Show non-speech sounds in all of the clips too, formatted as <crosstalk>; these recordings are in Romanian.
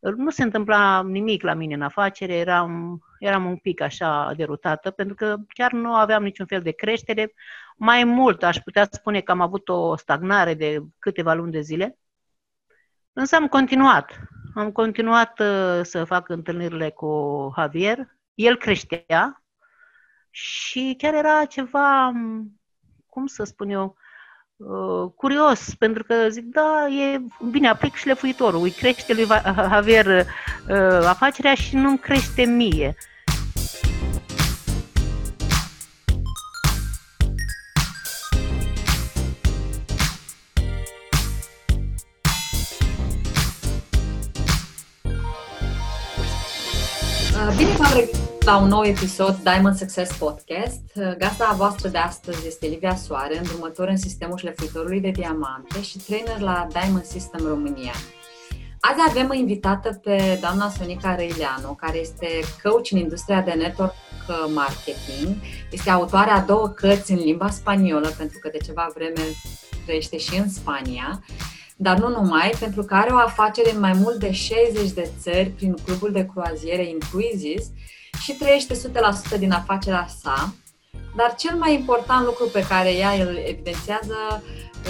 nu se întâmpla nimic la mine în afacere, eram, eram un pic așa derutată, pentru că chiar nu aveam niciun fel de creștere. Mai mult, aș putea spune că am avut o stagnare de câteva luni de zile, însă am continuat. Am continuat uh, să fac întâlnirile cu Javier, el creștea și chiar era ceva, cum să spun eu, uh, curios, pentru că zic, da, e bine, aplic șlefuitorul, îi crește lui Javier uh, afacerea și nu-mi crește mie. La un nou episod Diamond Success Podcast. Gazda voastră de astăzi este Livia Soare, îndrumător în sistemul șlefuitorului de diamante și trainer la Diamond System România. Azi avem invitată pe doamna Sonica Răileanu, care este coach în industria de network marketing. Este autoarea a două cărți în limba spaniolă, pentru că de ceva vreme trăiește și în Spania dar nu numai, pentru că are o afacere în mai mult de 60 de țări prin clubul de croaziere Incruises și trăiește 100% din afacerea sa. Dar cel mai important lucru pe care ea îl evidențiază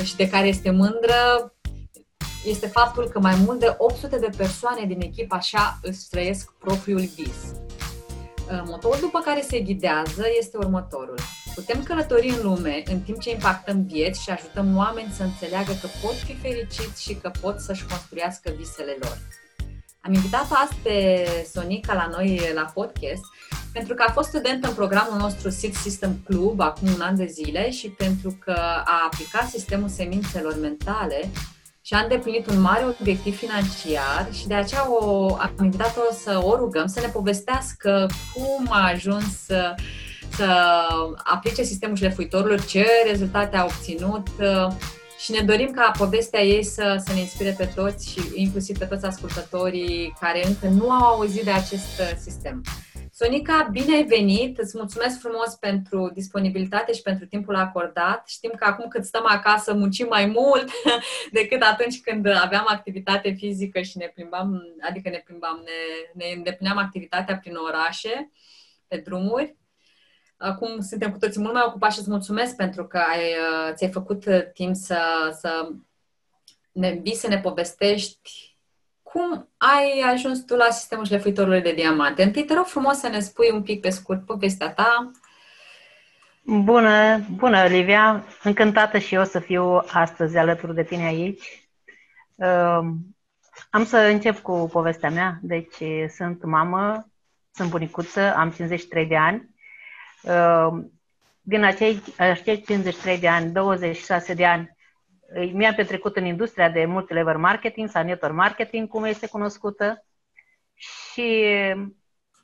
și de care este mândră este faptul că mai mult de 800 de persoane din echipă așa își trăiesc propriul vis. Motorul după care se ghidează este următorul. Putem călători în lume în timp ce impactăm vieți și ajutăm oameni să înțeleagă că pot fi fericiți și că pot să-și construiască visele lor. Am invitat azi pe Sonica la noi la podcast pentru că a fost student în programul nostru Seed System Club acum un an de zile și pentru că a aplicat sistemul semințelor mentale și a îndeplinit un mare obiectiv financiar și de aceea o, am invitat-o să o rugăm să ne povestească cum a ajuns să să aplice sistemul șlefuitorilor, ce rezultate a obținut uh, și ne dorim ca povestea ei să, să ne inspire pe toți și inclusiv pe toți ascultătorii care încă nu au auzit de acest uh, sistem. Sonica, bine ai venit! Îți mulțumesc frumos pentru disponibilitate și pentru timpul acordat. Știm că acum cât stăm acasă muncim mai mult <laughs> decât atunci când aveam activitate fizică și ne plimbam, adică ne plimbam, ne, ne îndeplineam activitatea prin orașe, pe drumuri. Acum suntem cu toții mult mai ocupați și îți mulțumesc pentru că ai, uh, ți-ai făcut uh, timp să, să ne vii să ne povestești cum ai ajuns tu la sistemul șlefuitorului de diamante. Întâi te rog frumos să ne spui un pic pe scurt povestea ta. Bună, bună Olivia! Încântată și eu să fiu astăzi alături de tine aici. Uh, am să încep cu povestea mea. Deci sunt mamă, sunt bunicuță, am 53 de ani Ehm, din acei, acei 53 de ani, 26 de ani, mi-am petrecut în industria de multilevel marketing sau network marketing, cum este cunoscută, și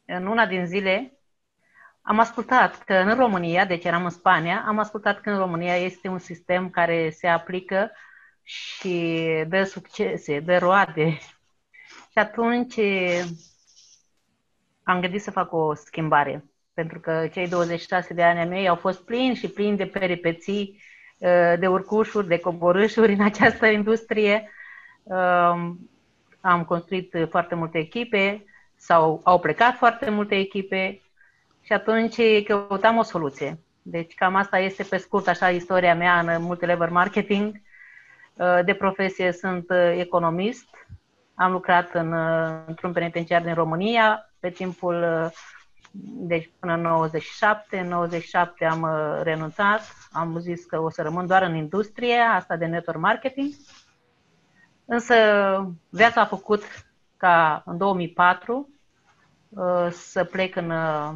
în una din zile am ascultat că în România, deci eram în Spania, am ascultat că în România este un sistem care se aplică și dă succese, dă roade. Și atunci am gândit să fac o schimbare pentru că cei 26 de ani ai mei au fost plini și plini de peripeții, uh, de urcușuri, de coborâșuri în această industrie. Um, am construit foarte multe echipe sau au plecat foarte multe echipe și atunci căutam o soluție. Deci cam asta este pe scurt așa istoria mea în multilevel marketing. Uh, de profesie sunt uh, economist. Am lucrat în, într-un penitenciar din România pe timpul deci până în 97. În 97 am uh, renunțat, am zis că o să rămân doar în industrie, asta de network marketing. Însă viața a făcut ca în 2004 uh, să plec în, uh,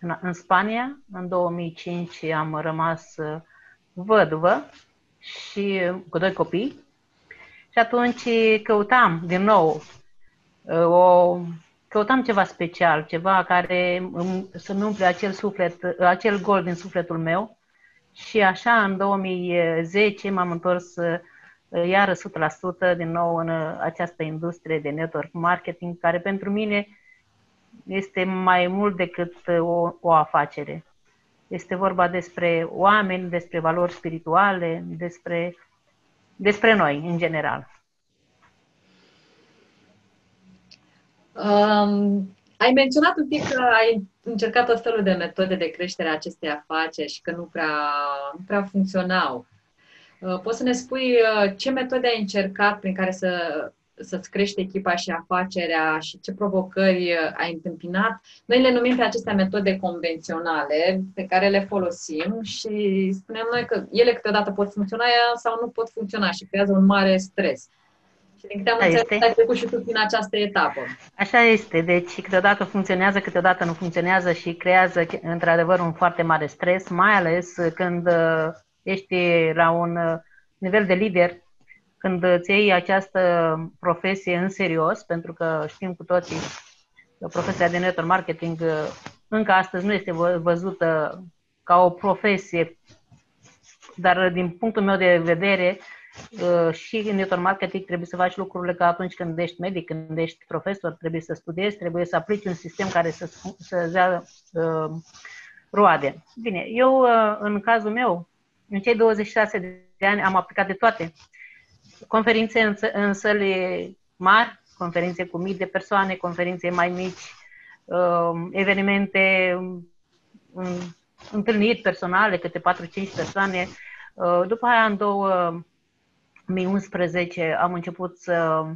în, în Spania. În 2005 am rămas văduvă și cu doi copii. Și atunci căutam din nou o căutam ceva special, ceva care să-mi umple acel, suflet, acel gol din sufletul meu. Și așa, în 2010, m-am întors uh, iară 100% din nou în uh, această industrie de network marketing, care pentru mine este mai mult decât uh, o, o afacere. Este vorba despre oameni, despre valori spirituale, despre, despre noi, în general. Um, ai menționat un pic că ai încercat tot felul de metode de creștere a acestei afaceri și că nu prea, nu prea funcționau. Uh, poți să ne spui uh, ce metode ai încercat prin care să, să-ți crești echipa și afacerea și ce provocări uh, ai întâmpinat? Noi le numim pe acestea metode convenționale pe care le folosim și spunem noi că ele câteodată pot funcționa sau nu pot funcționa și creează un mare stres. Și din câte am înțeles, ai trecut și tu prin această etapă. Așa este. Deci, câteodată funcționează, câteodată nu funcționează și creează, într-adevăr, un foarte mare stres, mai ales când uh, ești la un uh, nivel de lider, când îți iei această profesie în serios, pentru că știm cu toții că profesia de network marketing uh, încă astăzi nu este văzută ca o profesie, dar din punctul meu de vedere, Uh, și în network marketing trebuie să faci lucrurile ca atunci când ești medic, când ești profesor, trebuie să studiezi, trebuie să aplici un sistem care să, să dea uh, roade. Bine, eu uh, în cazul meu, în cei 26 de ani am aplicat de toate. Conferințe în, în săli mari, conferințe cu mii de persoane, conferințe mai mici, uh, evenimente, um, întâlniri personale, câte 4-5 persoane. Uh, după aia, în două 2011 am început să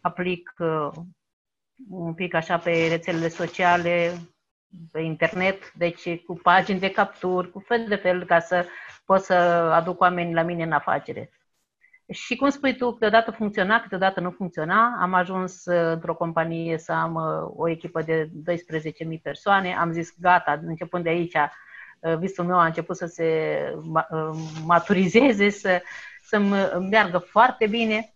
aplic uh, un pic așa pe rețelele sociale, pe internet, deci cu pagini de capturi, cu fel de fel, ca să pot să aduc oamenii la mine în afacere. Și cum spui tu, câteodată funcționa, câteodată nu funcționa. Am ajuns uh, într-o companie să am uh, o echipă de 12.000 persoane. Am zis, gata, începând de aici, visul meu a început să se maturizeze, să să meargă foarte bine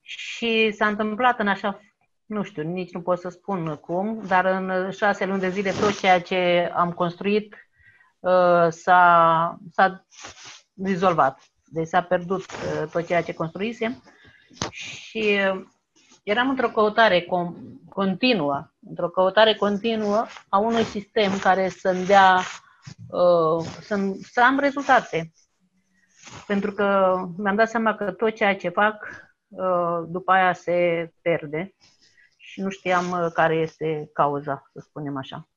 și s-a întâmplat în așa, nu știu, nici nu pot să spun cum, dar în șase luni de zile tot ceea ce am construit uh, s-a, s-a dizolvat. Deci s-a pierdut uh, tot ceea ce construisem și uh, eram într-o căutare continuă, într-o căutare continuă a unui sistem care să-mi dea, să, să am rezultate. Pentru că mi-am dat seama că tot ceea ce fac uh, după aia se pierde și nu știam uh, care este cauza, să spunem așa.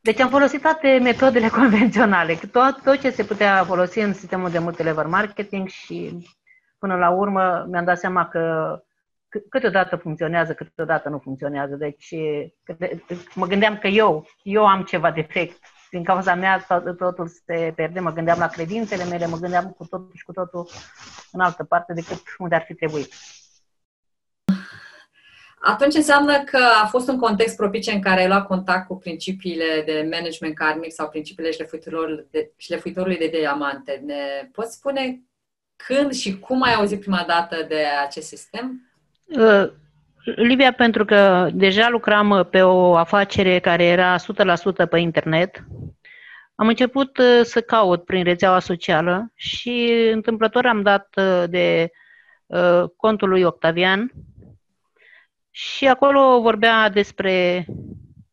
Deci am folosit toate metodele <laughs> convenționale, tot, tot ce se putea folosi în sistemul de multilevel marketing și până la urmă mi-am dat seama că câteodată funcționează, câteodată nu funcționează. Deci mă gândeam că eu, eu am ceva defect din cauza mea totul se pierde. Mă gândeam la credințele mele, mă gândeam cu totul și cu totul în altă parte decât unde ar fi trebuit. Atunci înseamnă că a fost un context propice în care ai luat contact cu principiile de management karmic sau principiile șlefuitorului de, șlefuitorului de diamante. Ne poți spune când și cum ai auzit prima dată de acest sistem? Uh, Livia, pentru că deja lucram uh, pe o afacere care era 100% pe internet, am început uh, să caut prin rețeaua socială și întâmplător am dat uh, de contul lui Octavian și acolo vorbea despre,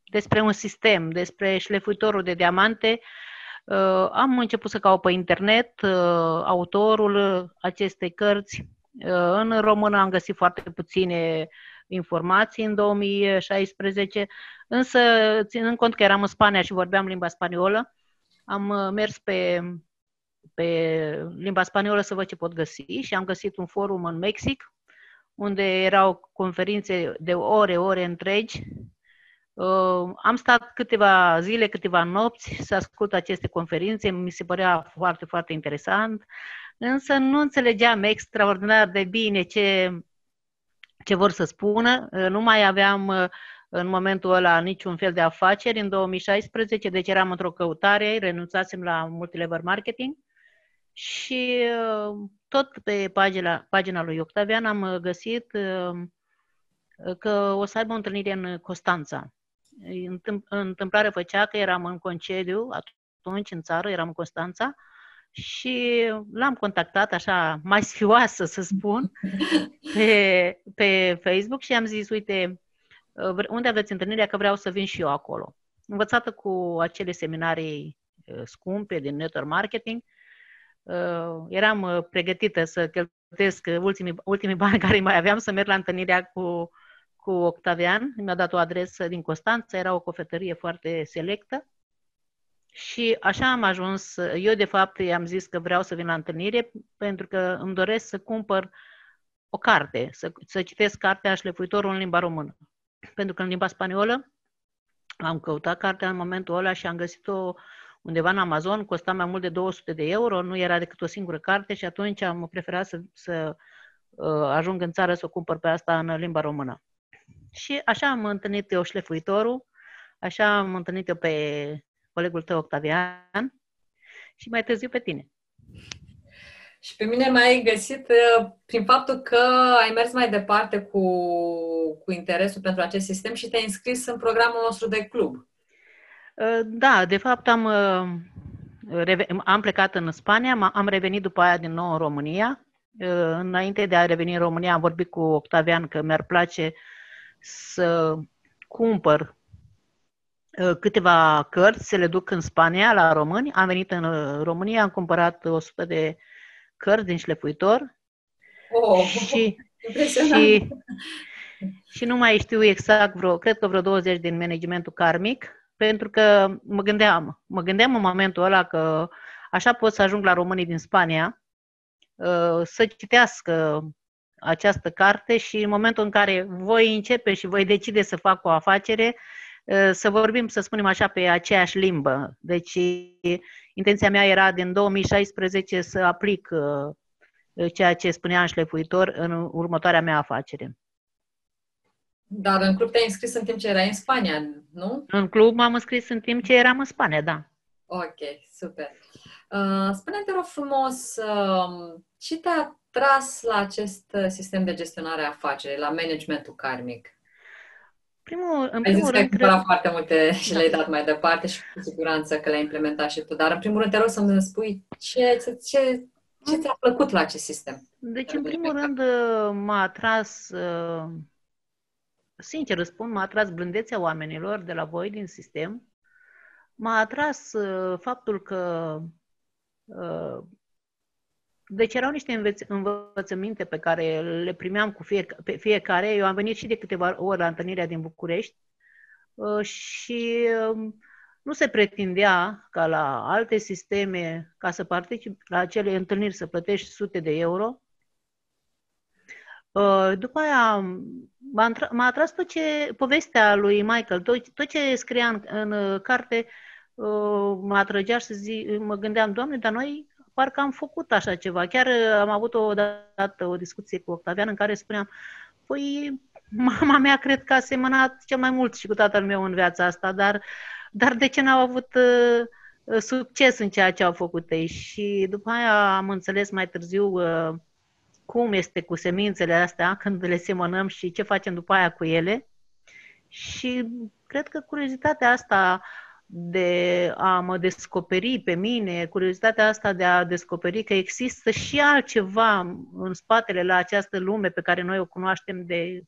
despre un sistem, despre șlefuitorul de diamante. Am început să caut pe internet autorul acestei cărți. În română am găsit foarte puține informații în 2016, însă ținând cont că eram în Spania și vorbeam limba spaniolă, am uh, mers pe, pe limba spaniolă să văd ce pot găsi și am găsit un forum în Mexic, unde erau conferințe de ore, ore întregi. Uh, am stat câteva zile, câteva nopți să ascult aceste conferințe, mi se părea foarte, foarte interesant, însă nu înțelegeam extraordinar de bine ce ce vor să spună. Uh, nu mai aveam uh, în momentul ăla niciun fel de afaceri în 2016, deci eram într-o căutare, renunțasem la multilevel marketing și uh, tot pe pagina, pagina lui Octavian am găsit că o să aibă o întâlnire în Constanța. Întâmplarea făcea că eram în concediu atunci în țară, eram în Constanța și l-am contactat așa mai sfioasă, să spun, pe, pe Facebook și am zis, uite, unde aveți întâlnirea că vreau să vin și eu acolo. Învățată cu acele seminarii uh, scumpe din network marketing, uh, eram uh, pregătită să cheltuiesc plătesc ultimii, ultimii bani <laughs> care mai aveam să merg la întâlnirea cu, cu Octavian. Mi-a dat o adresă din Constanța, era o cofetărie foarte selectă. Și așa am ajuns, eu de fapt i-am zis că vreau să vin la întâlnire pentru că îmi doresc să cumpăr o carte, să, să citesc cartea Șlefuitorul în limba română. Pentru că în limba spaniolă am căutat cartea în momentul ăla și am găsit-o undeva în Amazon, costa mai mult de 200 de euro, nu era decât o singură carte și atunci am preferat să, să uh, ajung în țară să o cumpăr pe asta în limba română. Și așa am întâlnit eu șlefuitorul, așa am întâlnit eu pe colegul tău Octavian și mai târziu pe tine. Și pe mine m-ai găsit uh, prin faptul că ai mers mai departe cu, cu interesul pentru acest sistem și te-ai înscris în programul nostru de club. Uh, da, de fapt am, uh, am plecat în Spania, am revenit după aia din nou în România. Înainte de a reveni în România am vorbit cu Octavian că mi-ar place să cumpăr câteva cărți, să le duc în Spania la români. Am venit în România, am cumpărat 100 de cărți din șlefuitor oh, și, <laughs> și, și nu mai știu exact, vreo, cred că vreo 20 din managementul karmic, pentru că mă gândeam, mă gândeam în momentul ăla că așa pot să ajung la românii din Spania uh, să citească această carte și în momentul în care voi începe și voi decide să fac o afacere, uh, să vorbim, să spunem așa, pe aceeași limbă. Deci Intenția mea era din 2016 să aplic uh, ceea ce spunea în șlefuitor în următoarea mea afacere. Dar în club te-ai înscris în timp ce erai în Spania, nu? În club m-am înscris în timp ce eram în Spania, da. Ok, super. Uh, spune-te, rog frumos, uh, ce te-a tras la acest sistem de gestionare a afacerii, la managementul karmic? Primul, în primul Ai zis că ai foarte multe și le-ai dat mai departe și cu siguranță că le-ai implementat și tu. Dar în primul rând te rog să-mi spui ce, ce, ce, ce ți-a plăcut la acest sistem. Deci, în primul rând, uh, m-a atras, uh, sincer răspund, m-a atras blândețea oamenilor de la voi din sistem. M-a atras uh, faptul că deci erau niște înveț- învățăminte pe care le primeam cu fie- pe fiecare. Eu am venit și de câteva ori la întâlnirea din București uh, și um, nu se pretindea ca la alte sisteme, ca să participi la acele întâlniri, să plătești sute de euro. Uh, după aia m-a, m-a atras tot ce, povestea lui Michael, tot, tot ce scria în, în uh, carte, mă atrăgea să zi, mă gândeam, Doamne, dar noi parcă am făcut așa ceva. Chiar uh, am avut o dată o discuție cu Octavian în care spuneam, păi mama mea cred că a semănat cel mai mult și cu tatăl meu în viața asta, dar, dar de ce n-au avut uh, succes în ceea ce au făcut ei? Și după aia am înțeles mai târziu uh, cum este cu semințele astea când le semănăm și ce facem după aia cu ele. Și cred că curiozitatea asta de a mă descoperi pe mine, curiozitatea asta de a descoperi că există și altceva în spatele la această lume pe care noi o cunoaștem de,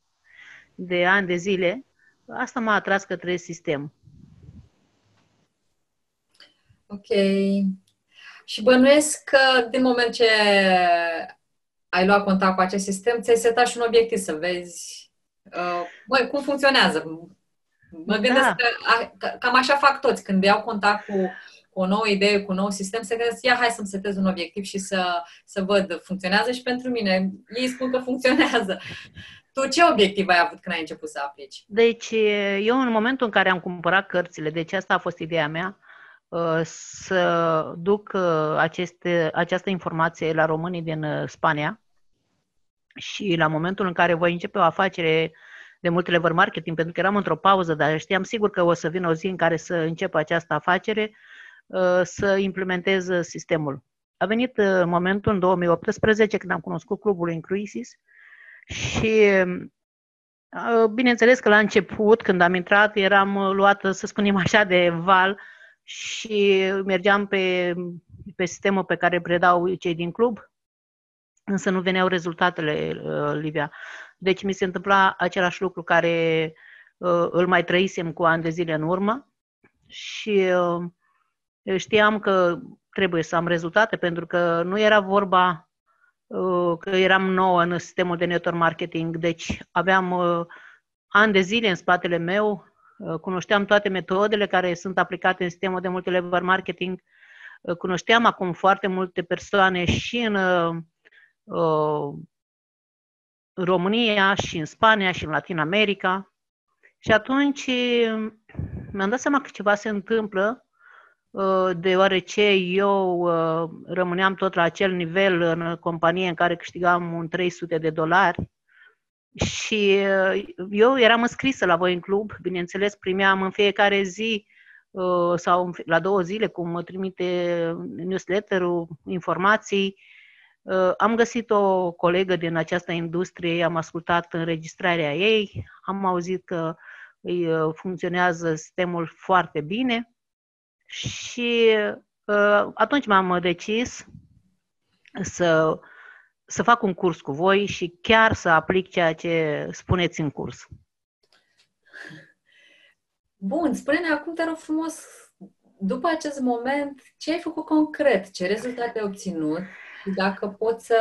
de ani de zile, asta m-a atras către sistem. Ok. Și bănuiesc că din moment ce ai luat contact cu acest sistem, ți-ai setat și un obiectiv să vezi uh, băi, cum funcționează, Mă gândesc da. că, a, cam așa fac toți. Când iau contact cu, cu o nouă idee, cu un nou sistem, se gândesc, ia hai să-mi setez un obiectiv și să, să văd, funcționează și pentru mine. Ei spun că funcționează. Tu ce obiectiv ai avut când ai început să aplici? Deci, eu în momentul în care am cumpărat cărțile, deci asta a fost ideea mea, uh, să duc uh, aceste, această informație la românii din uh, Spania și la momentul în care voi începe o afacere de mult lever marketing, pentru că eram într-o pauză, dar știam sigur că o să vină o zi în care să încep această afacere, uh, să implementez sistemul. A venit uh, momentul în 2018 când am cunoscut clubul în Crisis și uh, bineînțeles că la început, când am intrat, eram luată, să spunem așa, de val și mergeam pe, pe sistemul pe care predau cei din club, însă nu veneau rezultatele, Livia. Deci mi se întâmpla același lucru care uh, îl mai trăisem cu ani de zile în urmă și uh, știam că trebuie să am rezultate pentru că nu era vorba că eram nouă în sistemul de network marketing, deci aveam ani de zile în spatele meu, cunoșteam toate metodele care sunt aplicate în sistemul de multilevel marketing, cunoșteam acum foarte multe persoane și în România și în Spania și în Latin America. Și atunci mi-am dat seama că ceva se întâmplă, uh, deoarece eu uh, rămâneam tot la acel nivel în companie în care câștigam un 300 de dolari și uh, eu eram înscrisă la voi în club, bineînțeles, primeam în fiecare zi sau la două zile, cum mă trimite newsletter-ul, informații, am găsit o colegă din această industrie, am ascultat înregistrarea ei, am auzit că îi funcționează sistemul foarte bine și atunci m-am decis să, să fac un curs cu voi și chiar să aplic ceea ce spuneți în curs. Bun, spune-ne acum, te rog frumos, după acest moment, ce ai făcut concret? Ce rezultate ai obținut? Dacă poți să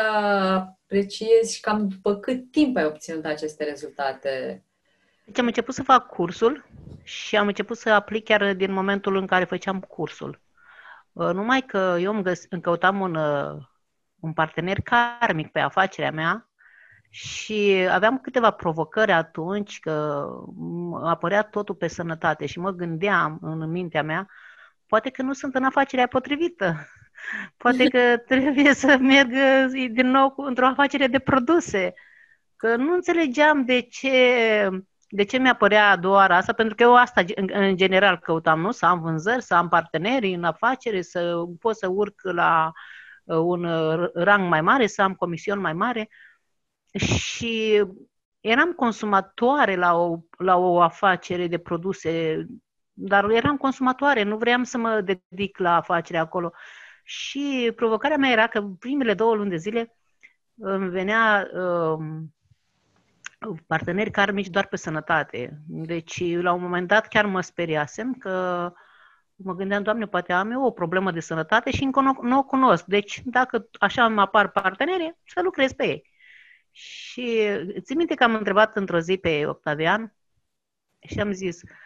apreciezi cam după cât timp ai obținut aceste rezultate? Deci am început să fac cursul și am început să aplic chiar din momentul în care făceam cursul. Uh, numai că eu îmi, găs- îmi căutam un, uh, un partener karmic pe afacerea mea și aveam câteva provocări atunci că apărea totul pe sănătate și mă gândeam în mintea mea, poate că nu sunt în afacerea potrivită. Poate că <laughs> trebuie să merg din nou într-o afacere de produse. Că nu înțelegeam de ce, de ce mi-apărea doar asta, pentru că eu asta în, în general căutam, nu? Să am vânzări, să am parteneri în afacere, să pot să urc la uh, un rang mai mare, să am comision mai mare. Și eram consumatoare la o, la o afacere de produse, dar eram consumatoare, nu vreau să mă dedic la afacerea acolo. Și provocarea mea era că primele două luni de zile îmi venea uh, parteneri karmici doar pe sănătate. Deci, la un moment dat, chiar mă speriasem că mă gândeam, Doamne, poate am eu o problemă de sănătate și încă nu, nu o cunosc. Deci, dacă așa îmi apar parteneri, să lucrez pe ei. Și țin minte că am întrebat într-o zi pe Octavian și am zis, Uh,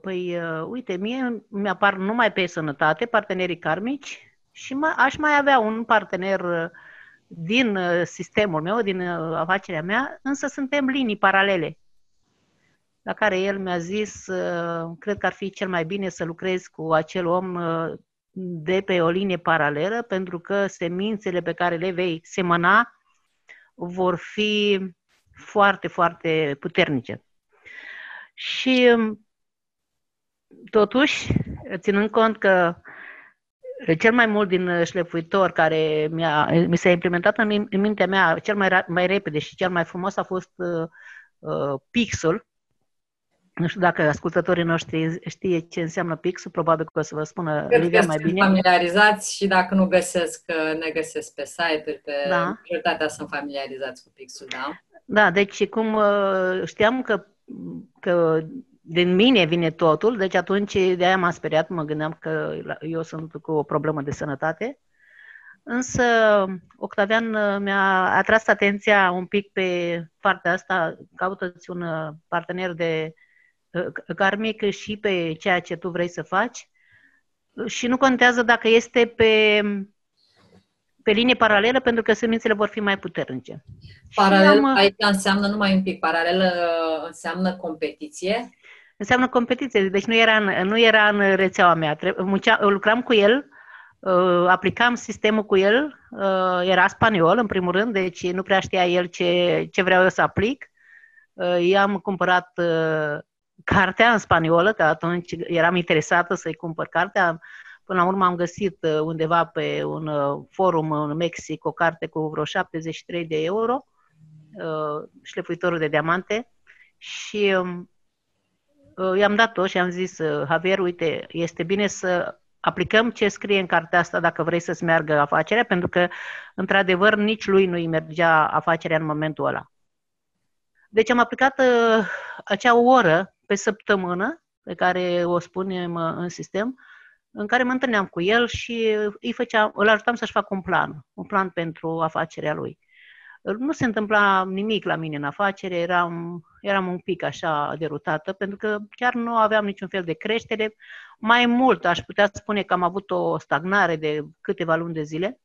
păi, uh, uite, mie mi-apar numai pe sănătate partenerii karmici și mă, aș mai avea un partener uh, din sistemul meu, din afacerea mea, însă suntem linii paralele. La care el mi-a zis, cred că ar fi cel mai bine să lucrez cu acel om de pe o linie paralelă, pentru că semințele pe care le vei semăna vor fi foarte, foarte puternice. Și Totuși, ținând cont că cel mai mult din șlefuitor care mi-a, mi s-a implementat în, în mintea mea cel mai, mai repede și cel mai frumos a fost uh, uh, Pixul. Nu știu dacă ascultătorii noștri știe ce înseamnă Pixul, probabil că o să vă spună Cred Livia mai bine. familiarizați și dacă nu găsesc, ne găsesc pe site-uri, pe da. majoritatea sunt familiarizați cu Pixul, da? Da, deci cum uh, știam că, că din mine vine totul, deci atunci de aia m-am speriat, mă gândeam că eu sunt cu o problemă de sănătate. Însă Octavian uh, mi-a atras atenția un pic pe partea asta, caută-ți un uh, partener de uh, karmic și pe ceea ce tu vrei să faci și nu contează dacă este pe, pe linie paralelă, pentru că semințele vor fi mai puternice. Paralel, am, aici înseamnă numai un pic, paralel înseamnă competiție? Înseamnă competiție. Deci nu era în, nu era în rețeaua mea. Muncea, lucram cu el, uh, aplicam sistemul cu el, uh, era spaniol în primul rând, deci nu prea știa el ce, ce vreau eu să aplic. Uh, i-am cumpărat cartea în spaniolă, că atunci eram interesată să-i cumpăr cartea. Până la urmă am găsit undeva pe un forum în Mexic o carte cu vreo 73 de euro, șlefuitorul de diamante, și um, Uh, i-am dat-o și am zis, uh, Javier, uite, este bine să aplicăm ce scrie în cartea asta dacă vrei să-ți meargă afacerea, pentru că, într-adevăr, nici lui nu-i mergea afacerea în momentul ăla. Deci am aplicat uh, acea oră pe săptămână, pe care o spunem uh, în sistem, în care mă întâlneam cu el și îi făceam, îl ajutam să-și facă un plan, un plan pentru afacerea lui. Nu se întâmpla nimic la mine în afacere, eram, eram un pic așa derutată, pentru că chiar nu aveam niciun fel de creștere. Mai mult, aș putea spune că am avut o stagnare de câteva luni de zile,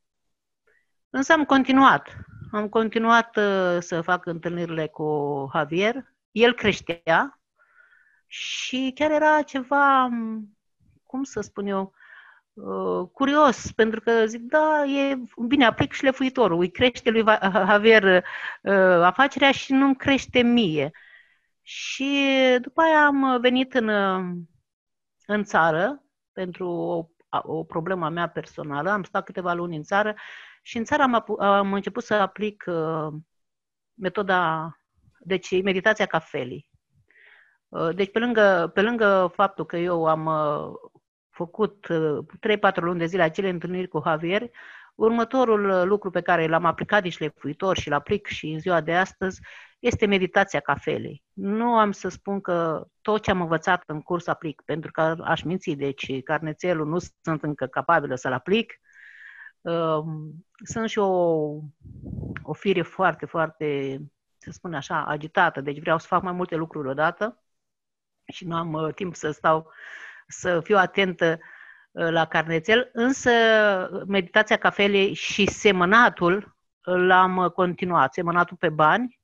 însă am continuat. Am continuat uh, să fac întâlnirile cu Javier, el creștea și chiar era ceva, cum să spun eu, uh, curios, pentru că zic, da, e bine, aplic șlefuitorul, îi crește lui Javier uh, afacerea și nu-mi crește mie. Și după aia am venit în, în țară pentru o, o problemă a mea personală, am stat câteva luni în țară și în țară am, am început să aplic uh, metoda, deci meditația cafelii. Uh, deci pe lângă, pe lângă faptul că eu am uh, făcut uh, 3-4 luni de zile acele întâlniri cu Javier, următorul uh, lucru pe care l-am aplicat din șlefuitor și l aplic și în ziua de astăzi este meditația cafelei. Nu am să spun că tot ce am învățat în curs aplic, pentru că aș minți, deci carnețelul nu sunt încă capabilă să-l aplic, sunt și o, o fire foarte, foarte, să spun așa, agitată, deci vreau să fac mai multe lucruri odată și nu am uh, timp să stau, să fiu atentă uh, la carnețel, însă meditația cafelei și semănatul l-am continuat. Semănatul pe bani,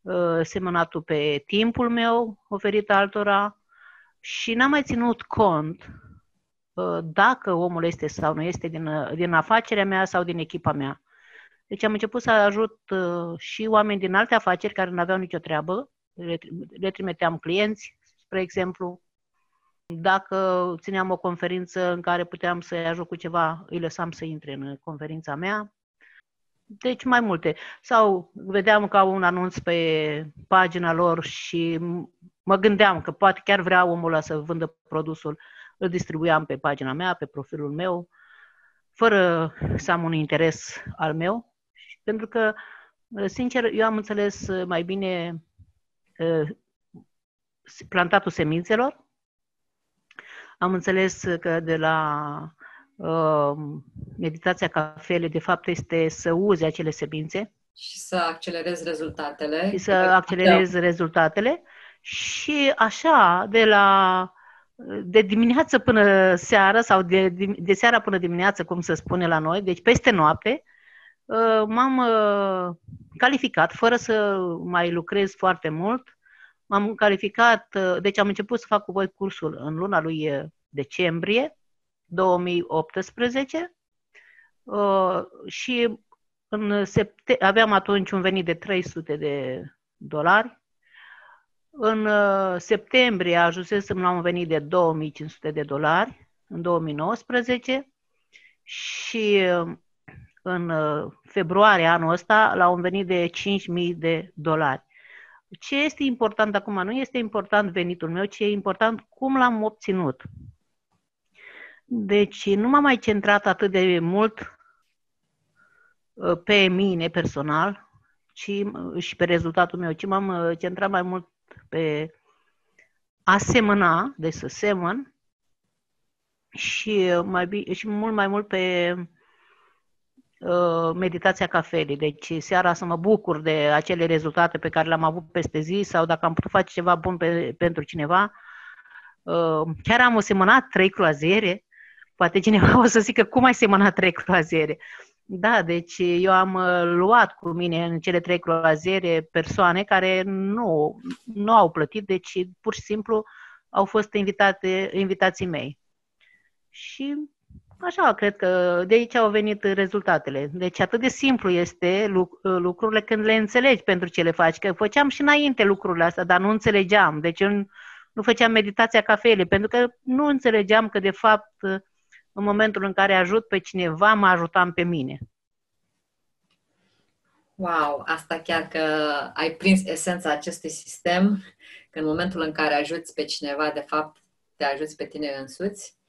uh, semănatul pe timpul meu oferit altora și n-am mai ținut cont Uh, dacă omul este sau nu este din, uh, din afacerea mea sau din echipa mea. Deci am început să ajut uh, și oameni din alte afaceri care nu aveau nicio treabă, le, le trimiteam clienți, spre exemplu. Dacă țineam o conferință în care puteam să-i ajut cu ceva, îi lăsam să intre în conferința mea. Deci mai multe. Sau vedeam că au un anunț pe pagina lor și mă gândeam că poate chiar vrea omul ăla să vândă produsul îl distribuiam pe pagina mea, pe profilul meu, fără să am un interes al meu, pentru că, sincer, eu am înțeles mai bine plantatul semințelor, am înțeles că de la uh, meditația cafele, de fapt, este să uzi acele semințe. Și să accelerezi rezultatele. Și să accelerezi rezultatele. Și așa, de la de dimineață până seară sau de, de seara până dimineață, cum se spune la noi, deci peste noapte, uh, m-am uh, calificat fără să mai lucrez foarte mult. M-am calificat, uh, deci am început să fac cu voi cursul în luna lui decembrie 2018 și în septe- aveam atunci un venit de 300 de dolari în uh, septembrie ajunsesem la un venit de 2500 de dolari în 2019 și uh, în uh, februarie anul ăsta la un venit de 5000 de dolari. Ce este important acum? Nu este important venitul meu, ci e important cum l-am obținut. Deci nu m-am mai centrat atât de mult pe mine personal ci, și pe rezultatul meu, ci m-am centrat mai mult pe a semăna, de să semăn, și, mai bine, și mult mai mult pe uh, meditația cafelii. Deci seara să mă bucur de acele rezultate pe care le-am avut peste zi sau dacă am putut face ceva bun pe, pentru cineva. Uh, chiar am semănat trei croazere. Poate cineva <laughs> o să zică, cum ai semănat trei croazere? Da, deci eu am uh, luat cu mine în cele trei croaziere persoane care nu, nu au plătit, deci pur și simplu au fost invitate, invitații mei. Și așa, cred că de aici au venit rezultatele. Deci atât de simplu este lucrurile când le înțelegi pentru ce le faci. Că făceam și înainte lucrurile astea, dar nu înțelegeam. Deci eu nu făceam meditația cafelei, pentru că nu înțelegeam că de fapt în momentul în care ajut pe cineva, mă ajutam pe mine. Wow, asta chiar că ai prins esența acestui sistem, că în momentul în care ajuți pe cineva, de fapt, te ajuți pe tine însuți.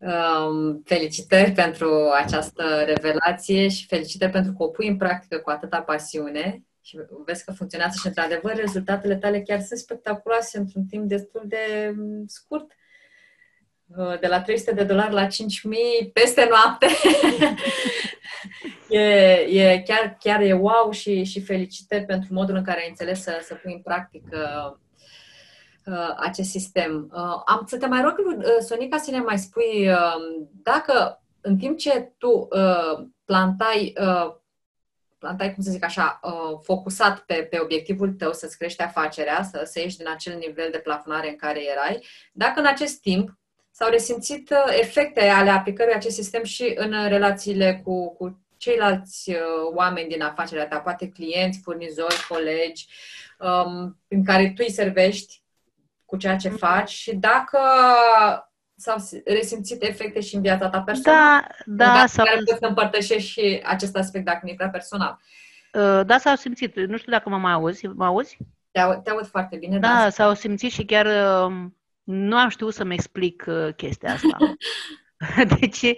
Um, felicitări pentru această revelație și felicitări pentru că o pui în practică cu atâta pasiune și vezi că funcționează și, într-adevăr, rezultatele tale chiar sunt spectaculoase într-un timp destul de scurt de la 300 de dolari la 5000 peste noapte. <laughs> e, e chiar, chiar e wow și, și felicitări pentru modul în care ai înțeles să, să pui în practică uh, acest sistem. Uh, am să te mai rog, uh, Sonica, să ne mai spui uh, dacă în timp ce tu uh, plantai uh, plantai, cum să zic așa, uh, focusat pe, pe obiectivul tău să-ți crești afacerea, să, să ieși din acel nivel de plafonare în care erai, dacă în acest timp s-au resimțit uh, efecte ale aplicării acest sistem și în relațiile cu, cu ceilalți uh, oameni din afacerea ta, poate clienți, furnizori, colegi, um, în care tu îi servești cu ceea ce mhm. faci și dacă s-au resimțit efecte și în viața ta personală. Da, da. În care poți să împărtășești și acest aspect dacă nu e prea personal. Uh, da, s-au simțit. Nu știu dacă mă mai auzi. Mă auzi? Te, aud, te aud foarte bine. Da, da, s-au simțit și chiar uh, nu am știut să-mi explic uh, chestia asta. <laughs> <laughs> Deci,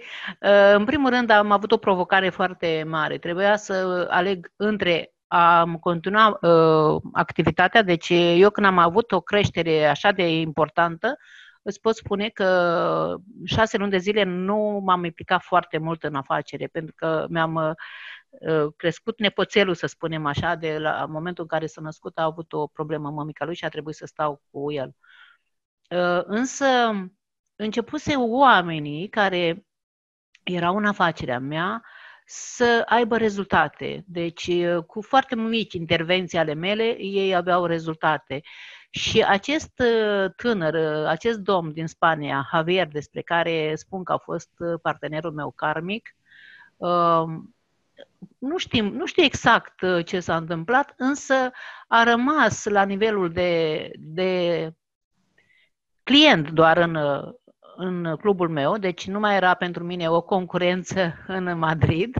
în primul rând, am avut o provocare foarte mare. Trebuia să aleg între am continua uh, activitatea, deci eu când am avut o creștere așa de importantă, îți pot spune că șase luni de zile nu m-am implicat foarte mult în afacere, pentru că mi-am uh, crescut nepoțelul, să spunem așa, de la momentul în care s-a născut, a avut o problemă mămica lui și a trebuit să stau cu el. Uh, însă începuse oamenii care erau în afacerea mea să aibă rezultate. Deci, uh, cu foarte mici intervenții ale mele, ei aveau rezultate. Și acest uh, tânăr, uh, acest domn din Spania, Javier, despre care spun că a fost uh, partenerul meu karmic, um, nu, știm, nu știu exact ce s-a întâmplat, însă a rămas la nivelul de, de client doar în, în clubul meu, deci nu mai era pentru mine o concurență <laughs> în Madrid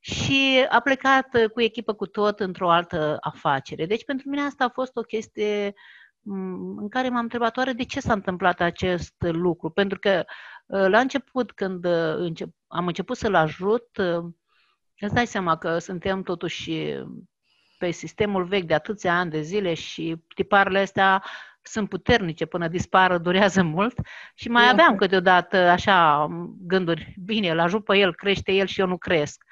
și a plecat cu echipă cu tot într-o altă afacere. Deci pentru mine asta a fost o chestie în care m-am întrebat oare de ce s-a întâmplat acest lucru. Pentru că ă, la început, când ă, am început să-l ajut, ă, îți dai seama că suntem totuși pe sistemul vechi de atâția ani de zile și tiparele astea sunt puternice până dispară, durează mult și mai aveam câteodată așa gânduri, bine, îl ajut pe el, crește el și eu nu cresc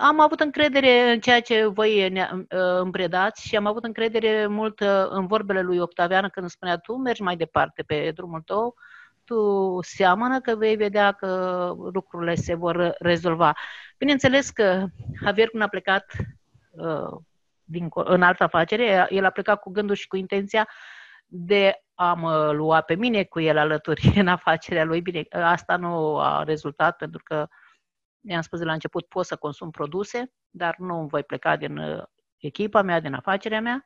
am avut încredere în ceea ce voi ne uh, îmi predați și am avut încredere mult uh, în vorbele lui Octavian când îmi spunea tu mergi mai departe pe drumul tău, tu seamănă că vei vedea că lucrurile se vor rezolva. Bineînțeles că Javier când a plecat uh, din, în altă afacere, el a plecat cu gândul și cu intenția de a mă lua pe mine cu el alături <laughs> în afacerea lui. Bine, asta nu a rezultat pentru că uh, I-am spus de la început, pot să consum produse, dar nu voi pleca din uh, echipa mea, din afacerea mea.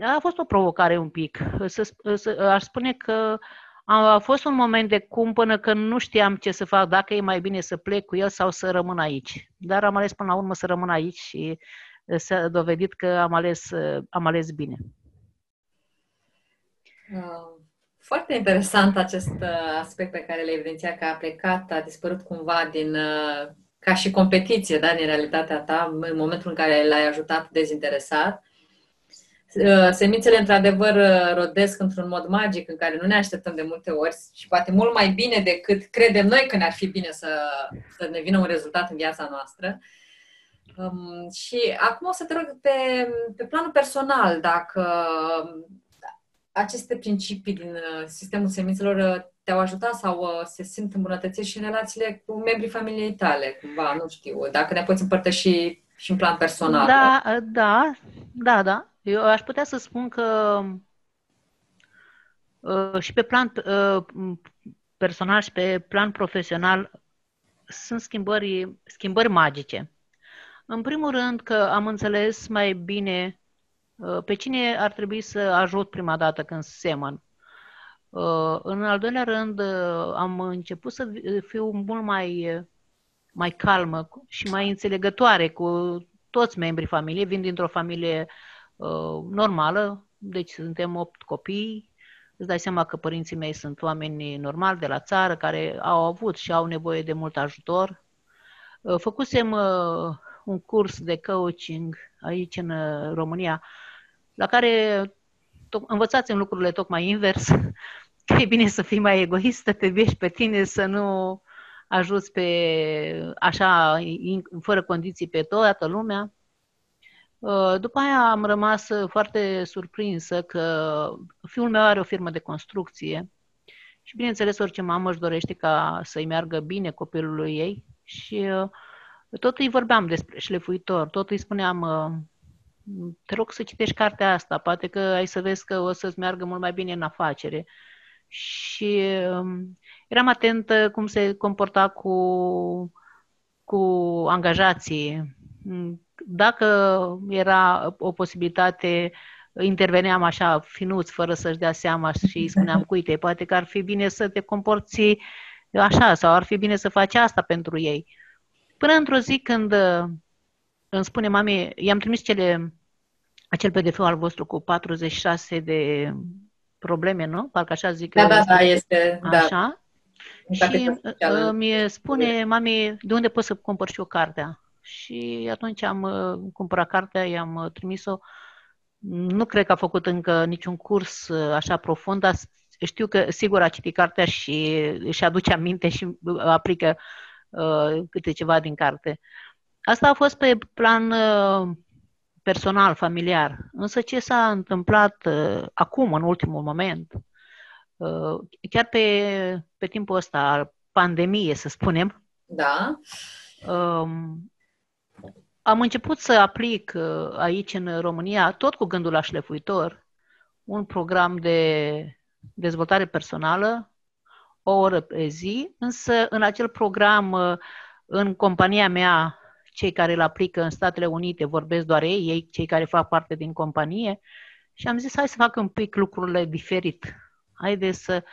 A fost o provocare un pic. Să, să, aș spune că a fost un moment de cumpănă că nu știam ce să fac, dacă e mai bine să plec cu el sau să rămân aici. Dar am ales până la urmă să rămân aici și uh, s-a dovedit că am ales, uh, am ales bine. Foarte interesant acest uh, aspect pe care l-ai evidențiat că a plecat, a dispărut cumva din, uh, ca și competiție, da, din realitatea ta, în momentul în care l-ai ajutat dezinteresat. Uh, semințele, într-adevăr, rodesc într-un mod magic în care nu ne așteptăm de multe ori și poate mult mai bine decât credem noi că ne-ar fi bine să, să ne vină un rezultat în viața noastră. Um, și acum o să te rog pe, pe planul personal, dacă aceste principii din uh, sistemul semințelor uh, te-au ajutat sau uh, se simt îmbunătățiri și în relațiile cu membrii familiei tale, cumva, nu știu, dacă ne poți împărtăși și în plan personal. Da, da, da, da. Eu aș putea să spun că și pe plan personal și pe plan profesional sunt schimbări, schimbări magice. În primul rând că am înțeles mai bine Uh, pe cine ar trebui să ajut prima dată când semăn? Uh, în al doilea rând, uh, am început să fiu mult mai, mai calmă și mai înțelegătoare cu toți membrii familiei. Vin dintr-o familie normală, deci suntem opt copii. Îți dai seama că părinții mei sunt oameni normali de la țară, care au avut și au nevoie de mult ajutor. Făcusem un curs de coaching aici în România la care to- învățați în lucrurile tocmai invers, <laughs> e bine să fii mai egoistă, te viești pe tine, să nu ajuți pe așa, fără condiții pe toată lumea. Uh, după aia am rămas foarte surprinsă că fiul meu are o firmă de construcție și bineînțeles orice mamă își dorește ca să-i meargă bine copilului ei și uh, tot îi vorbeam despre șlefuitor, tot îi spuneam uh, te rog să citești cartea asta, poate că ai să vezi că o să-ți meargă mult mai bine în afacere. Și um, eram atentă cum se comporta cu, cu angajații. Dacă era o posibilitate, interveneam așa finuț, fără să-și dea seama și îi spuneam, <laughs> uite, poate că ar fi bine să te comporți așa sau ar fi bine să faci asta pentru ei. Până într-o zi când uh, îmi spune mami, i-am trimis cele, acel PDF al vostru cu 46 de probleme, nu? Parcă așa zic. Da, da, da, este. Da. Așa. Da. Și uh, mi spune, mami, de unde pot să cumpăr și o cartea? Și atunci am uh, cumpărat cartea, i-am trimis-o. Nu cred că a făcut încă niciun curs așa profund, dar știu că sigur a citit cartea și își aduce aminte și aplică uh, câte ceva din carte. Asta a fost pe plan uh, personal, familiar. Însă ce s-a întâmplat uh, acum, în ultimul moment, uh, chiar pe, pe timpul ăsta al pandemiei, să spunem, da. Um, am început să aplic uh, aici în România, tot cu gândul la șlefuitor, un program de dezvoltare personală o oră pe zi, însă în acel program, uh, în compania mea, cei care îl aplică în Statele Unite vorbesc doar ei, ei cei care fac parte din companie, și am zis hai să fac un pic lucrurile diferit. Haide să,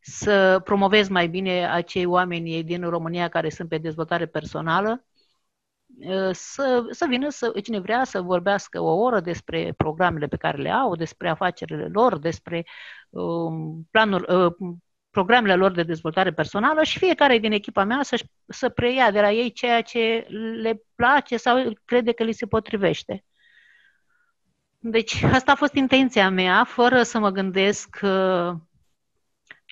să promovez mai bine acei oameni din România care sunt pe dezvoltare personală, uh, să, să vină să, cine vrea să vorbească o oră despre programele pe care le au, despre afacerile lor, despre um, planuri, uh, programele lor de dezvoltare personală și fiecare din echipa mea să, să preia de la ei ceea ce le place sau crede că li se potrivește. Deci asta a fost intenția mea, fără să mă gândesc uh,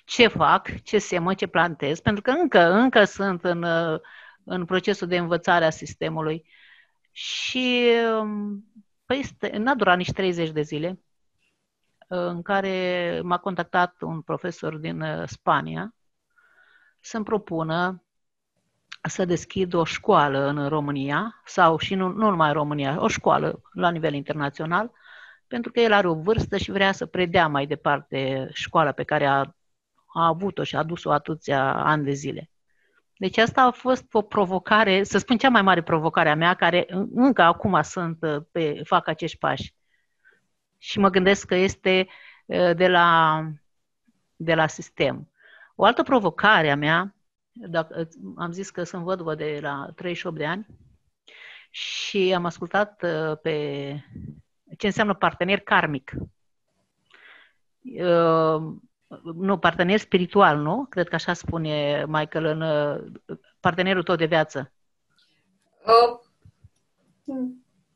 ce fac, ce semă, ce plantez, pentru că încă, încă sunt în, uh, în procesul de învățare a sistemului. Și um, păi, n-a durat nici 30 de zile în care m-a contactat un profesor din uh, Spania să-mi propună să deschid o școală în România, sau și nu, nu numai în România, o școală la nivel internațional, pentru că el are o vârstă și vrea să predea mai departe școala pe care a, a avut-o și a dus-o atâția ani de zile. Deci asta a fost o provocare, să spun cea mai mare provocare a mea, care încă acum sunt uh, pe, fac acești pași și mă gândesc că este de la, de la sistem. O altă provocare a mea, dacă, am zis că sunt văduvă de la 38 de ani și am ascultat pe ce înseamnă partener karmic. Nu, partener spiritual, nu? Cred că așa spune Michael în partenerul tău de viață. Uh,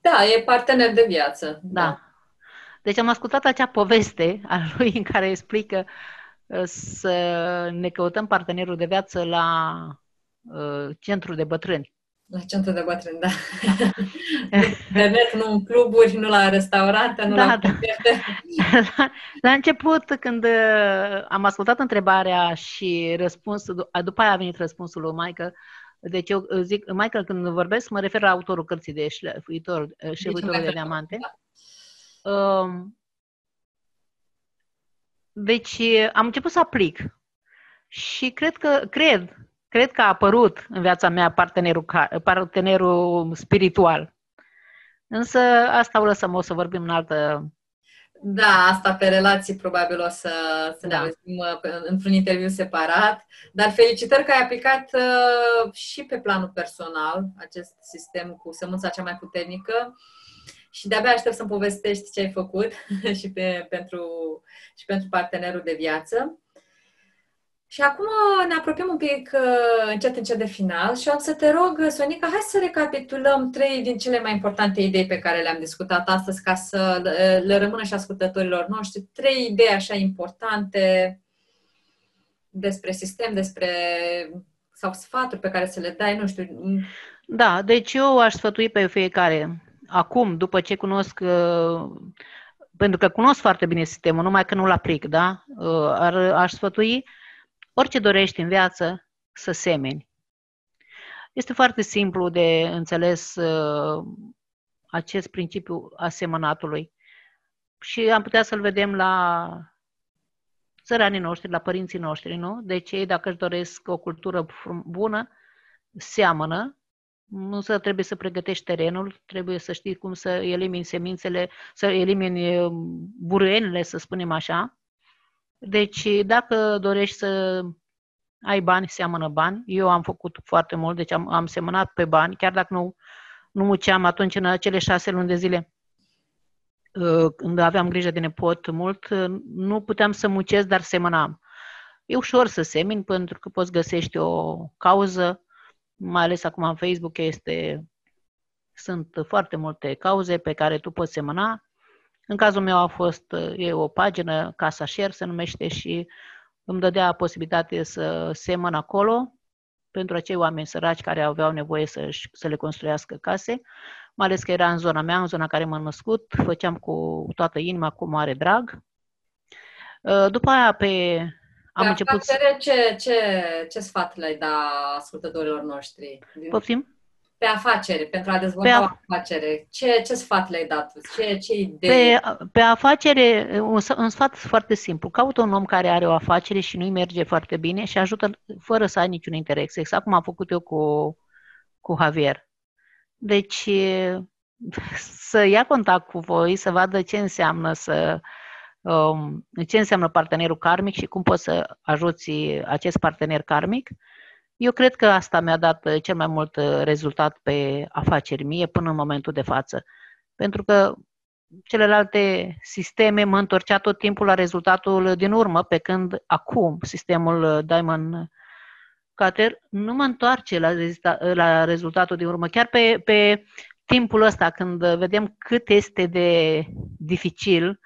da, e partener de viață. Da. da. Deci am ascultat acea poveste a lui în care explică uh, să ne căutăm partenerul de viață la uh, centru de bătrâni. La centru de bătrâni, da. <laughs> da. Internet, nu în cluburi, nu la restaurante, nu da, la da. la, <laughs> la început, când uh, am ascultat întrebarea și răspunsul, după aia a venit răspunsul lui Michael, deci eu zic, Michael, când vorbesc, mă refer la autorul cărții de șlefuitor, șlefuitorul de diamante. Da. Um, deci am început să aplic și cred că, cred, cred că a apărut în viața mea partenerul, partenerul spiritual. Însă asta o lăsăm, o să vorbim în altă... Da, asta pe relații probabil o să, să da. ne auzim uh, într-un interviu separat, dar felicitări că ai aplicat uh, și pe planul personal acest sistem cu sămânța cea mai puternică și de-abia aștept să-mi povestești ce ai făcut <laughs> și, pe, pentru, și pentru partenerul de viață. Și acum ne apropiem un pic uh, încet, încet de final și o să te rog, Sonica, hai să recapitulăm trei din cele mai importante idei pe care le-am discutat astăzi ca să le, le rămână și ascultătorilor noștri. Trei idei așa importante despre sistem, despre sau sfaturi pe care să le dai, nu știu. Da, deci eu aș sfătui pe fiecare, acum, după ce cunosc, uh, pentru că cunosc foarte bine sistemul, numai că nu-l aplic, da? Uh, ar, aș sfătui orice dorești în viață să semeni. Este foarte simplu de înțeles uh, acest principiu asemănatului. Și am putea să-l vedem la țăranii noștri, la părinții noștri, nu? Deci ei, dacă își doresc o cultură bună, seamănă, nu să trebuie să pregătești terenul, trebuie să știi cum să elimini semințele, să elimini uh, buruienile, să spunem așa. Deci, dacă dorești să ai bani, seamănă bani. Eu am făcut foarte mult, deci am, am semănat pe bani, chiar dacă nu, nu muceam atunci în acele șase luni de zile uh, când aveam grijă de nepot mult, uh, nu puteam să mucesc, dar semănam. E ușor să semini pentru că poți găsești o cauză, mai ales acum în Facebook este, sunt foarte multe cauze pe care tu poți semăna. În cazul meu a fost e o pagină, Casa Share se numește și îmi dădea posibilitate să semăn acolo pentru acei oameni săraci care aveau nevoie să, să le construiască case, mai ales că era în zona mea, în zona care m-am născut, făceam cu toată inima, cu mare drag. Uh, după aia pe am pe început să... Ce, ce, ce sfat le-ai da ascultătorilor noștri? Poftim? Pe afacere, pentru a dezvolta pe a... o afacere. Ce, ce sfat le-ai dat? Ce, ce idei? Pe, pe afacere, un, un sfat foarte simplu. Caută un om care are o afacere și nu-i merge foarte bine și ajută fără să ai niciun interes. Exact cum am făcut eu cu, cu Javier. Deci, să ia contact cu voi, să vadă ce înseamnă să um, ce înseamnă partenerul karmic și cum poți să ajuți acest partener karmic eu cred că asta mi-a dat uh, cel mai mult uh, rezultat pe afaceri mie până în momentul de față. Pentru că celelalte sisteme mă întorcea tot timpul la rezultatul din urmă, pe când acum sistemul uh, Diamond Cutter nu mă întoarce la, la rezultatul din urmă. Chiar pe, pe timpul ăsta, când vedem cât este de dificil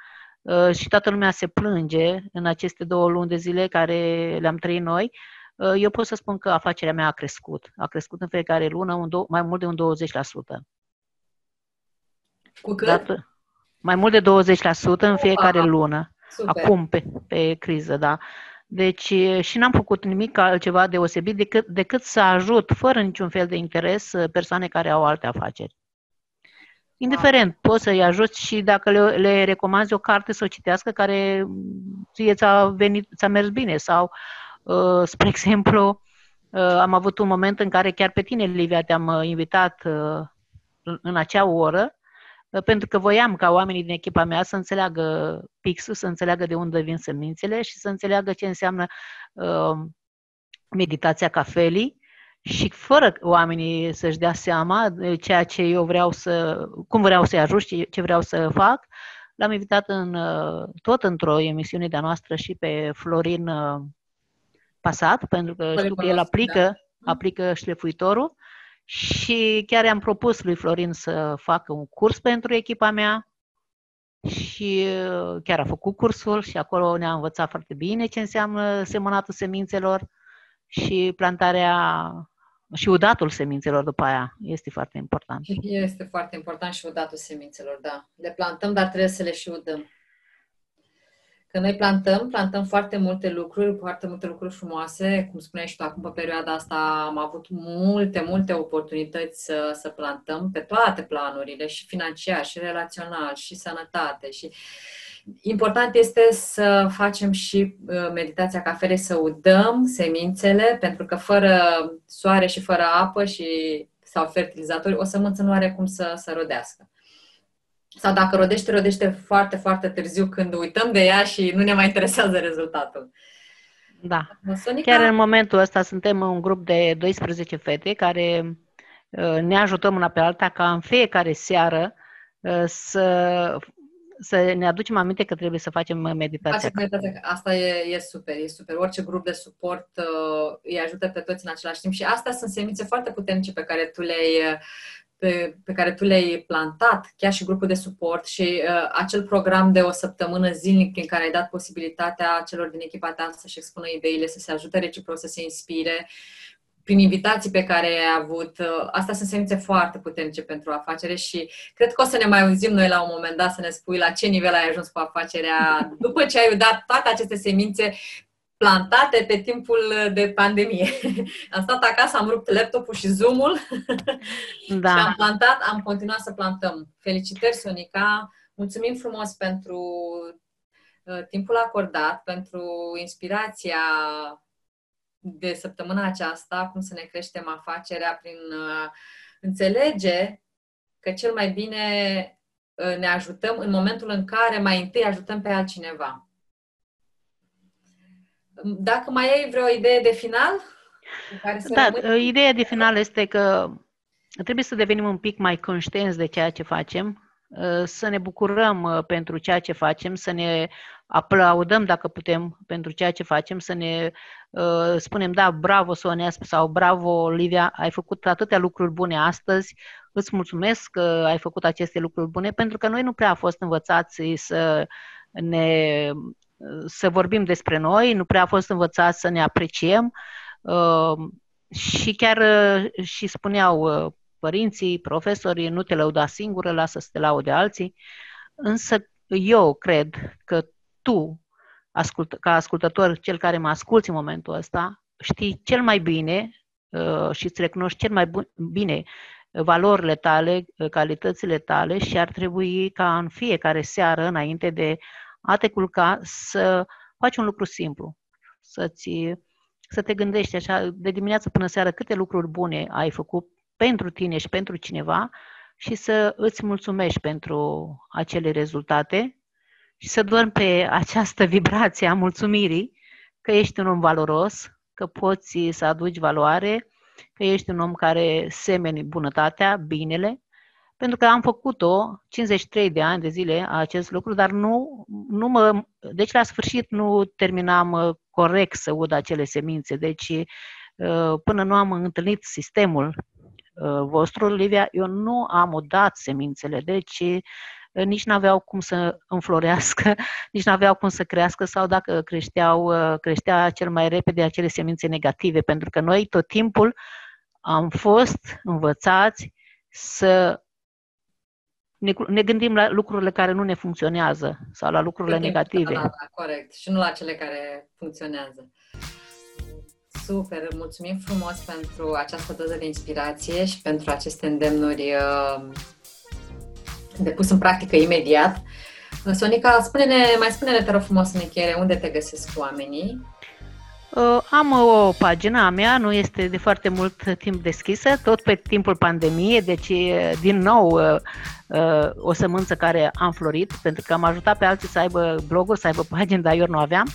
și toată lumea se plânge în aceste două luni de zile care le-am trăit noi, Uh, eu pot să spun că afacerea mea a crescut. A crescut în fiecare lună un do- mai mult de un 20%. Cu cât? Dat, mai mult de 20% în fiecare Opa. lună. Super. Acum, pe, pe criză, da. Deci și n-am făcut nimic altceva deosebit decât, decât să ajut, fără niciun fel de interes, persoane care au alte afaceri. Indiferent, poți să-i ajuți și dacă le, le recomanzi o carte să o citească care ție ți-a, venit, ți-a mers bine sau Uh, <laughs> spre exemplu, uh, am avut un moment în care chiar pe tine, Livia, te-am uh, invitat în acea oră, pentru că voiam ca oamenii din echipa mea să înțeleagă pixul, să înțeleagă de unde vin semințele și să înțeleagă ce înseamnă meditația cafelii și fără oamenii să-și dea seama de ceea ce eu vreau să, cum vreau să-i ajut și ce vreau să fac, l-am invitat în, tot într-o emisiune de-a noastră și pe Florin pasat, pentru că știu că el aplică, da. aplică șlefuitorul și chiar i-am propus lui Florin să facă un curs pentru echipa mea și uh, chiar a făcut cursul și acolo ne-a învățat foarte bine ce înseamnă semănatul semințelor și plantarea și udatul semințelor după aia este foarte important. Este foarte important și udatul semințelor, da. Le plantăm, dar trebuie să le și udăm. Că noi plantăm, plantăm foarte multe lucruri, foarte multe lucruri frumoase. Cum spuneai și tu, acum pe perioada asta am avut multe, multe oportunități să, să plantăm pe toate planurile, și financiar, și relațional, și sănătate. Și important este să facem și uh, meditația cafelei, să udăm semințele, pentru că fără soare și fără apă și sau fertilizatori, o sămânță nu are cum să, să rodească. Sau dacă rodește, rodește foarte, foarte târziu când uităm de ea și nu ne mai interesează rezultatul. Da. Sonica... Chiar în momentul ăsta suntem un grup de 12 fete care uh, ne ajutăm una pe alta ca în fiecare seară uh, să, să ne aducem aminte că trebuie să facem meditația. meditația. Asta e, e super, e super. Orice grup de suport uh, îi ajută pe toți în același timp și astea sunt semințe foarte puternice pe care tu le-ai pe, pe care tu le-ai plantat, chiar și grupul de suport și uh, acel program de o săptămână zilnic prin care ai dat posibilitatea celor din echipa ta să-și expună ideile, să se ajute reciproc, să se inspire, prin invitații pe care ai avut. Uh, asta sunt semințe foarte puternice pentru afacere și cred că o să ne mai auzim noi la un moment dat să ne spui la ce nivel ai ajuns cu afacerea după ce ai dat toate aceste semințe plantate pe timpul de pandemie. <laughs> am stat acasă, am rupt laptopul și Zoom-ul <laughs> da. și am plantat, am continuat să plantăm. Felicitări, Sonica! Mulțumim frumos pentru uh, timpul acordat, pentru inspirația de săptămâna aceasta, cum să ne creștem afacerea prin uh, înțelege că cel mai bine uh, ne ajutăm în momentul în care mai întâi ajutăm pe altcineva. Dacă mai ai vreo idee de final? Care să da, rămâne... ideea de final este că trebuie să devenim un pic mai conștienți de ceea ce facem, uh, să ne bucurăm uh, pentru ceea ce facem, să ne aplaudăm dacă putem pentru ceea ce facem, să ne uh, spunem, da, bravo Sonia sau bravo Olivia, ai făcut atâtea lucruri bune astăzi, îți mulțumesc că ai făcut aceste lucruri bune, pentru că noi nu prea am fost învățați să ne să vorbim despre noi, nu prea a fost învățat să ne apreciem. Uh, și chiar uh, și spuneau uh, părinții, profesorii, nu te lăuda singură, lasă să te laude alții, însă eu cred că tu, ascult, ca ascultător, cel care mă asculți în momentul ăsta, știi cel mai bine și îți recunoști cel mai bine valorile tale, calitățile tale și ar trebui ca în fiecare seară, înainte de a te culca, să faci un lucru simplu, să-ți, să te gândești așa de dimineață până seară câte lucruri bune ai făcut pentru tine și pentru cineva și să îți mulțumești pentru acele rezultate și să dormi pe această vibrație a mulțumirii că ești un om valoros, că poți să aduci valoare, că ești un om care semeni bunătatea, binele pentru că am făcut-o 53 de ani de zile acest lucru, dar nu, nu mă, deci la sfârșit nu terminam uh, corect să ud acele semințe. Deci uh, până nu am întâlnit sistemul uh, vostru, Livia, eu nu am udat semințele, deci nici nu aveau cum să înflorească, <laughs> nici nu aveau cum să crească sau dacă creșteau, creștea cel mai repede acele semințe negative, pentru că noi tot timpul am fost învățați să ne, ne gândim la lucrurile care nu ne funcționează sau la lucrurile negative. Da, da, corect. Și nu la cele care funcționează. Super, mulțumim frumos pentru această doză de inspirație și pentru aceste îndemnuri uh, de pus în practică imediat. Sonica, spune-ne, mai spune-ne, te rog frumos în încheiere, unde te găsesc oamenii Uh, am o pagină a mea, nu este de foarte mult timp deschisă, tot pe timpul pandemiei, deci din nou uh, uh, o sămânță care am florit, pentru că am ajutat pe alții să aibă bloguri, să aibă pagini, dar eu nu aveam.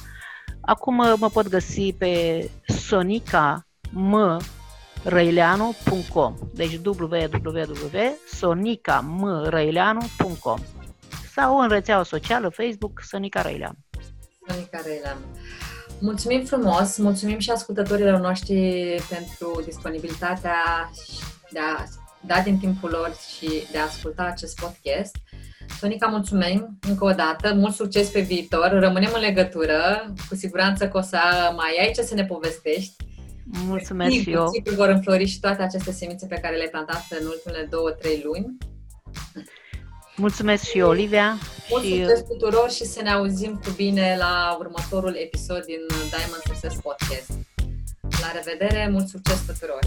Acum mă pot găsi pe sonicamrăileanu.com Deci www.sonicamrăileanu.com sau în rețeaua socială Facebook Sonica Răileanu. Sonica Răileanu. Mulțumim frumos, mulțumim și ascultătorilor noștri pentru disponibilitatea de a da din timpul lor și de a asculta acest podcast. Sonica, mulțumim încă o dată, mult succes pe viitor, rămânem în legătură, cu siguranță că o să mai ai ce să ne povestești. Mulțumesc și eu. Sigur vor înflori și toate aceste semințe pe care le-ai plantat în ultimele două, trei luni. Mulțumesc și eu, Olivia. Mult și... succes tuturor și să ne auzim cu bine la următorul episod din Diamond Success Podcast. La revedere, mult succes tuturor!